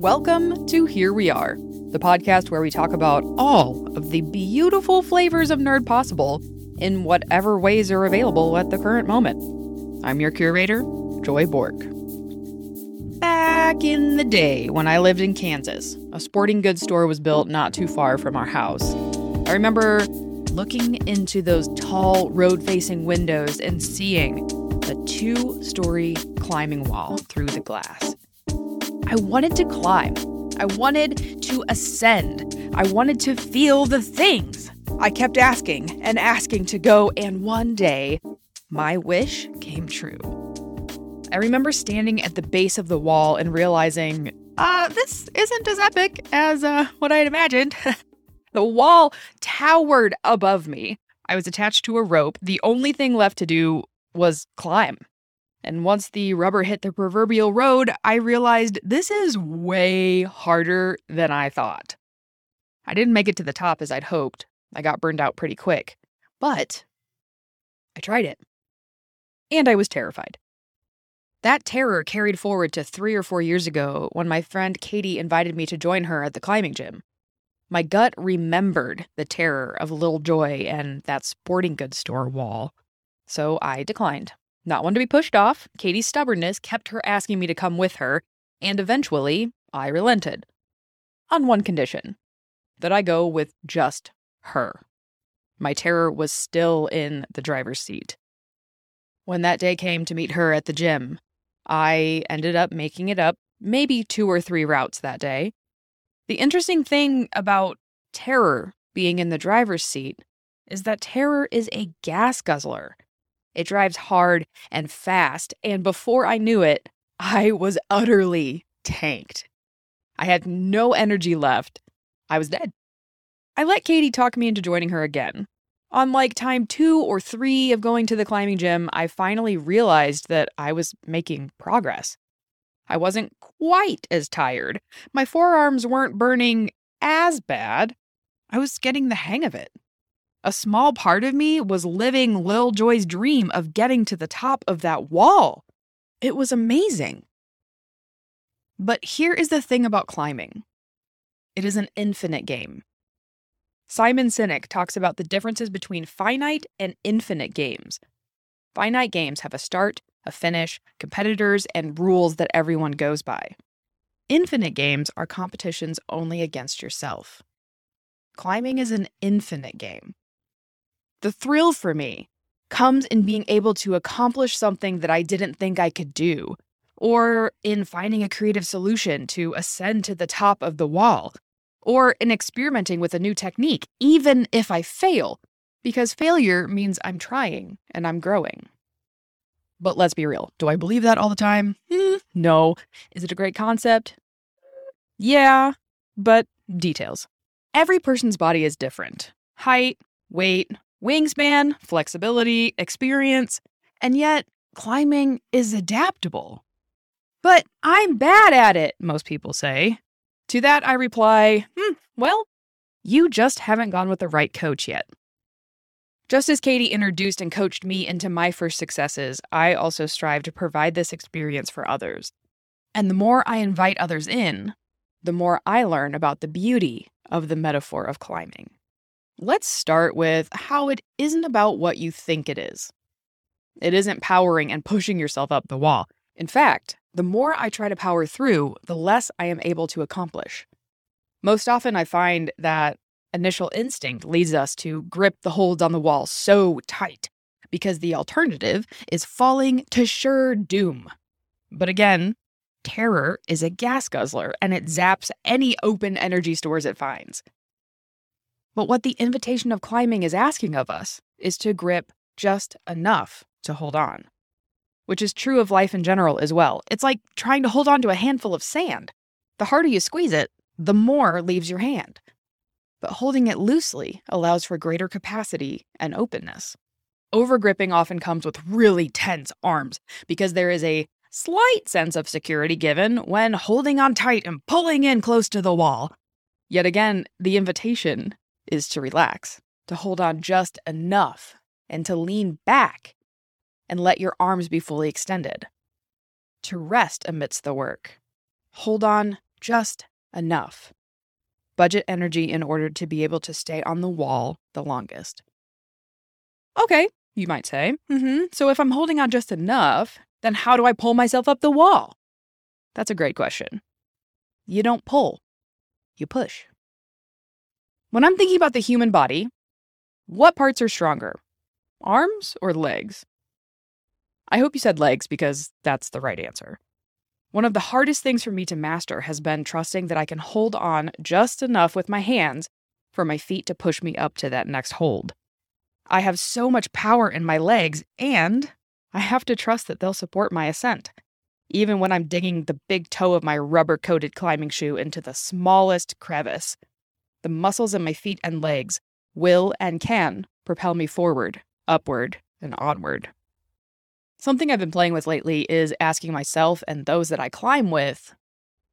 Welcome to Here We Are, the podcast where we talk about all of the beautiful flavors of nerd possible in whatever ways are available at the current moment. I'm your curator, Joy Bork. Back in the day when I lived in Kansas, a sporting goods store was built not too far from our house. I remember looking into those tall road facing windows and seeing the two story climbing wall through the glass. I wanted to climb. I wanted to ascend. I wanted to feel the things. I kept asking and asking to go, and one day, my wish came true. I remember standing at the base of the wall and realizing, uh, this isn't as epic as uh, what I had imagined. the wall towered above me. I was attached to a rope. The only thing left to do was climb. And once the rubber hit the proverbial road, I realized this is way harder than I thought. I didn't make it to the top as I'd hoped. I got burned out pretty quick. But I tried it. And I was terrified. That terror carried forward to three or four years ago when my friend Katie invited me to join her at the climbing gym. My gut remembered the terror of Little Joy and that sporting goods store wall. So I declined. Not one to be pushed off, Katie's stubbornness kept her asking me to come with her, and eventually I relented. On one condition that I go with just her. My terror was still in the driver's seat. When that day came to meet her at the gym, I ended up making it up maybe two or three routes that day. The interesting thing about terror being in the driver's seat is that terror is a gas guzzler. It drives hard and fast, and before I knew it, I was utterly tanked. I had no energy left. I was dead. I let Katie talk me into joining her again. On like time two or three of going to the climbing gym, I finally realized that I was making progress. I wasn't quite as tired. My forearms weren't burning as bad. I was getting the hang of it. A small part of me was living Lil Joy's dream of getting to the top of that wall. It was amazing. But here is the thing about climbing it is an infinite game. Simon Sinek talks about the differences between finite and infinite games. Finite games have a start, a finish, competitors, and rules that everyone goes by. Infinite games are competitions only against yourself. Climbing is an infinite game. The thrill for me comes in being able to accomplish something that I didn't think I could do, or in finding a creative solution to ascend to the top of the wall, or in experimenting with a new technique, even if I fail, because failure means I'm trying and I'm growing. But let's be real. Do I believe that all the time? Mm, no. Is it a great concept? Yeah, but details. Every person's body is different height, weight, wingspan, flexibility, experience, and yet climbing is adaptable. But I'm bad at it, most people say. To that, I reply, hmm, well, you just haven't gone with the right coach yet. Just as Katie introduced and coached me into my first successes, I also strive to provide this experience for others. And the more I invite others in, the more I learn about the beauty of the metaphor of climbing. Let's start with how it isn't about what you think it is. It isn't powering and pushing yourself up the wall. In fact, the more I try to power through, the less I am able to accomplish. Most often, I find that initial instinct leads us to grip the holds on the wall so tight because the alternative is falling to sure doom. But again, terror is a gas guzzler and it zaps any open energy stores it finds. But what the invitation of climbing is asking of us is to grip just enough to hold on, which is true of life in general as well. It's like trying to hold on to a handful of sand. The harder you squeeze it, the more leaves your hand. But holding it loosely allows for greater capacity and openness. Overgripping often comes with really tense arms because there is a slight sense of security given when holding on tight and pulling in close to the wall. Yet again, the invitation is to relax, to hold on just enough, and to lean back and let your arms be fully extended. To rest amidst the work. Hold on just enough. Budget energy in order to be able to stay on the wall the longest. Okay, you might say. Mm-hmm. So if I'm holding on just enough, then how do I pull myself up the wall? That's a great question. You don't pull, you push. When I'm thinking about the human body, what parts are stronger, arms or legs? I hope you said legs because that's the right answer. One of the hardest things for me to master has been trusting that I can hold on just enough with my hands for my feet to push me up to that next hold. I have so much power in my legs, and I have to trust that they'll support my ascent, even when I'm digging the big toe of my rubber coated climbing shoe into the smallest crevice. The muscles in my feet and legs will and can propel me forward, upward, and onward. Something I've been playing with lately is asking myself and those that I climb with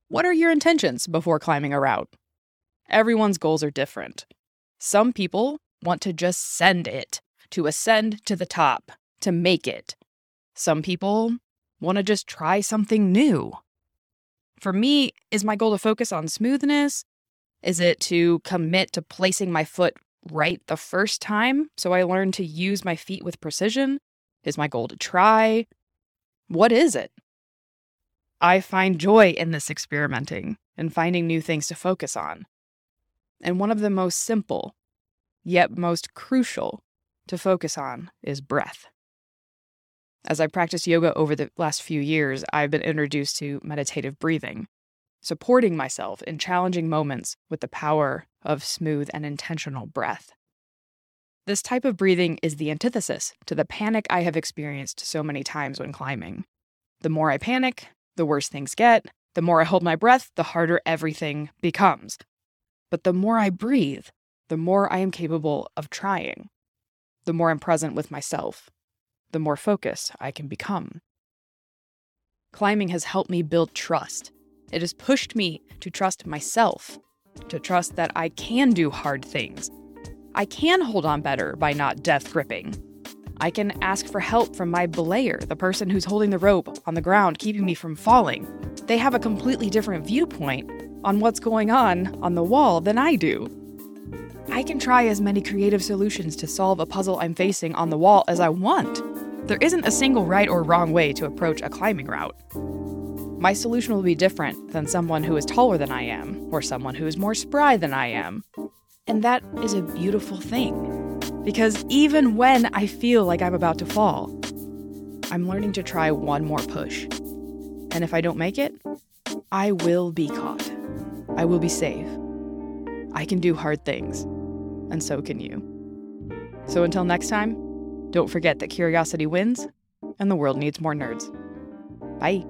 what are your intentions before climbing a route? Everyone's goals are different. Some people want to just send it, to ascend to the top, to make it. Some people want to just try something new. For me, is my goal to focus on smoothness? Is it to commit to placing my foot right the first time so I learn to use my feet with precision? Is my goal to try? What is it? I find joy in this experimenting and finding new things to focus on. And one of the most simple, yet most crucial to focus on is breath. As I practiced yoga over the last few years, I've been introduced to meditative breathing, supporting myself in challenging moments with the power of smooth and intentional breath. This type of breathing is the antithesis to the panic I have experienced so many times when climbing. The more I panic, the worse things get. The more I hold my breath, the harder everything becomes. But the more I breathe, the more I am capable of trying. The more I'm present with myself, the more focused I can become. Climbing has helped me build trust. It has pushed me to trust myself, to trust that I can do hard things, I can hold on better by not death gripping. I can ask for help from my belayer, the person who's holding the rope on the ground, keeping me from falling. They have a completely different viewpoint on what's going on on the wall than I do. I can try as many creative solutions to solve a puzzle I'm facing on the wall as I want. There isn't a single right or wrong way to approach a climbing route. My solution will be different than someone who is taller than I am, or someone who is more spry than I am, and that is a beautiful thing. Because even when I feel like I'm about to fall, I'm learning to try one more push. And if I don't make it, I will be caught. I will be safe. I can do hard things, and so can you. So until next time, don't forget that curiosity wins and the world needs more nerds. Bye.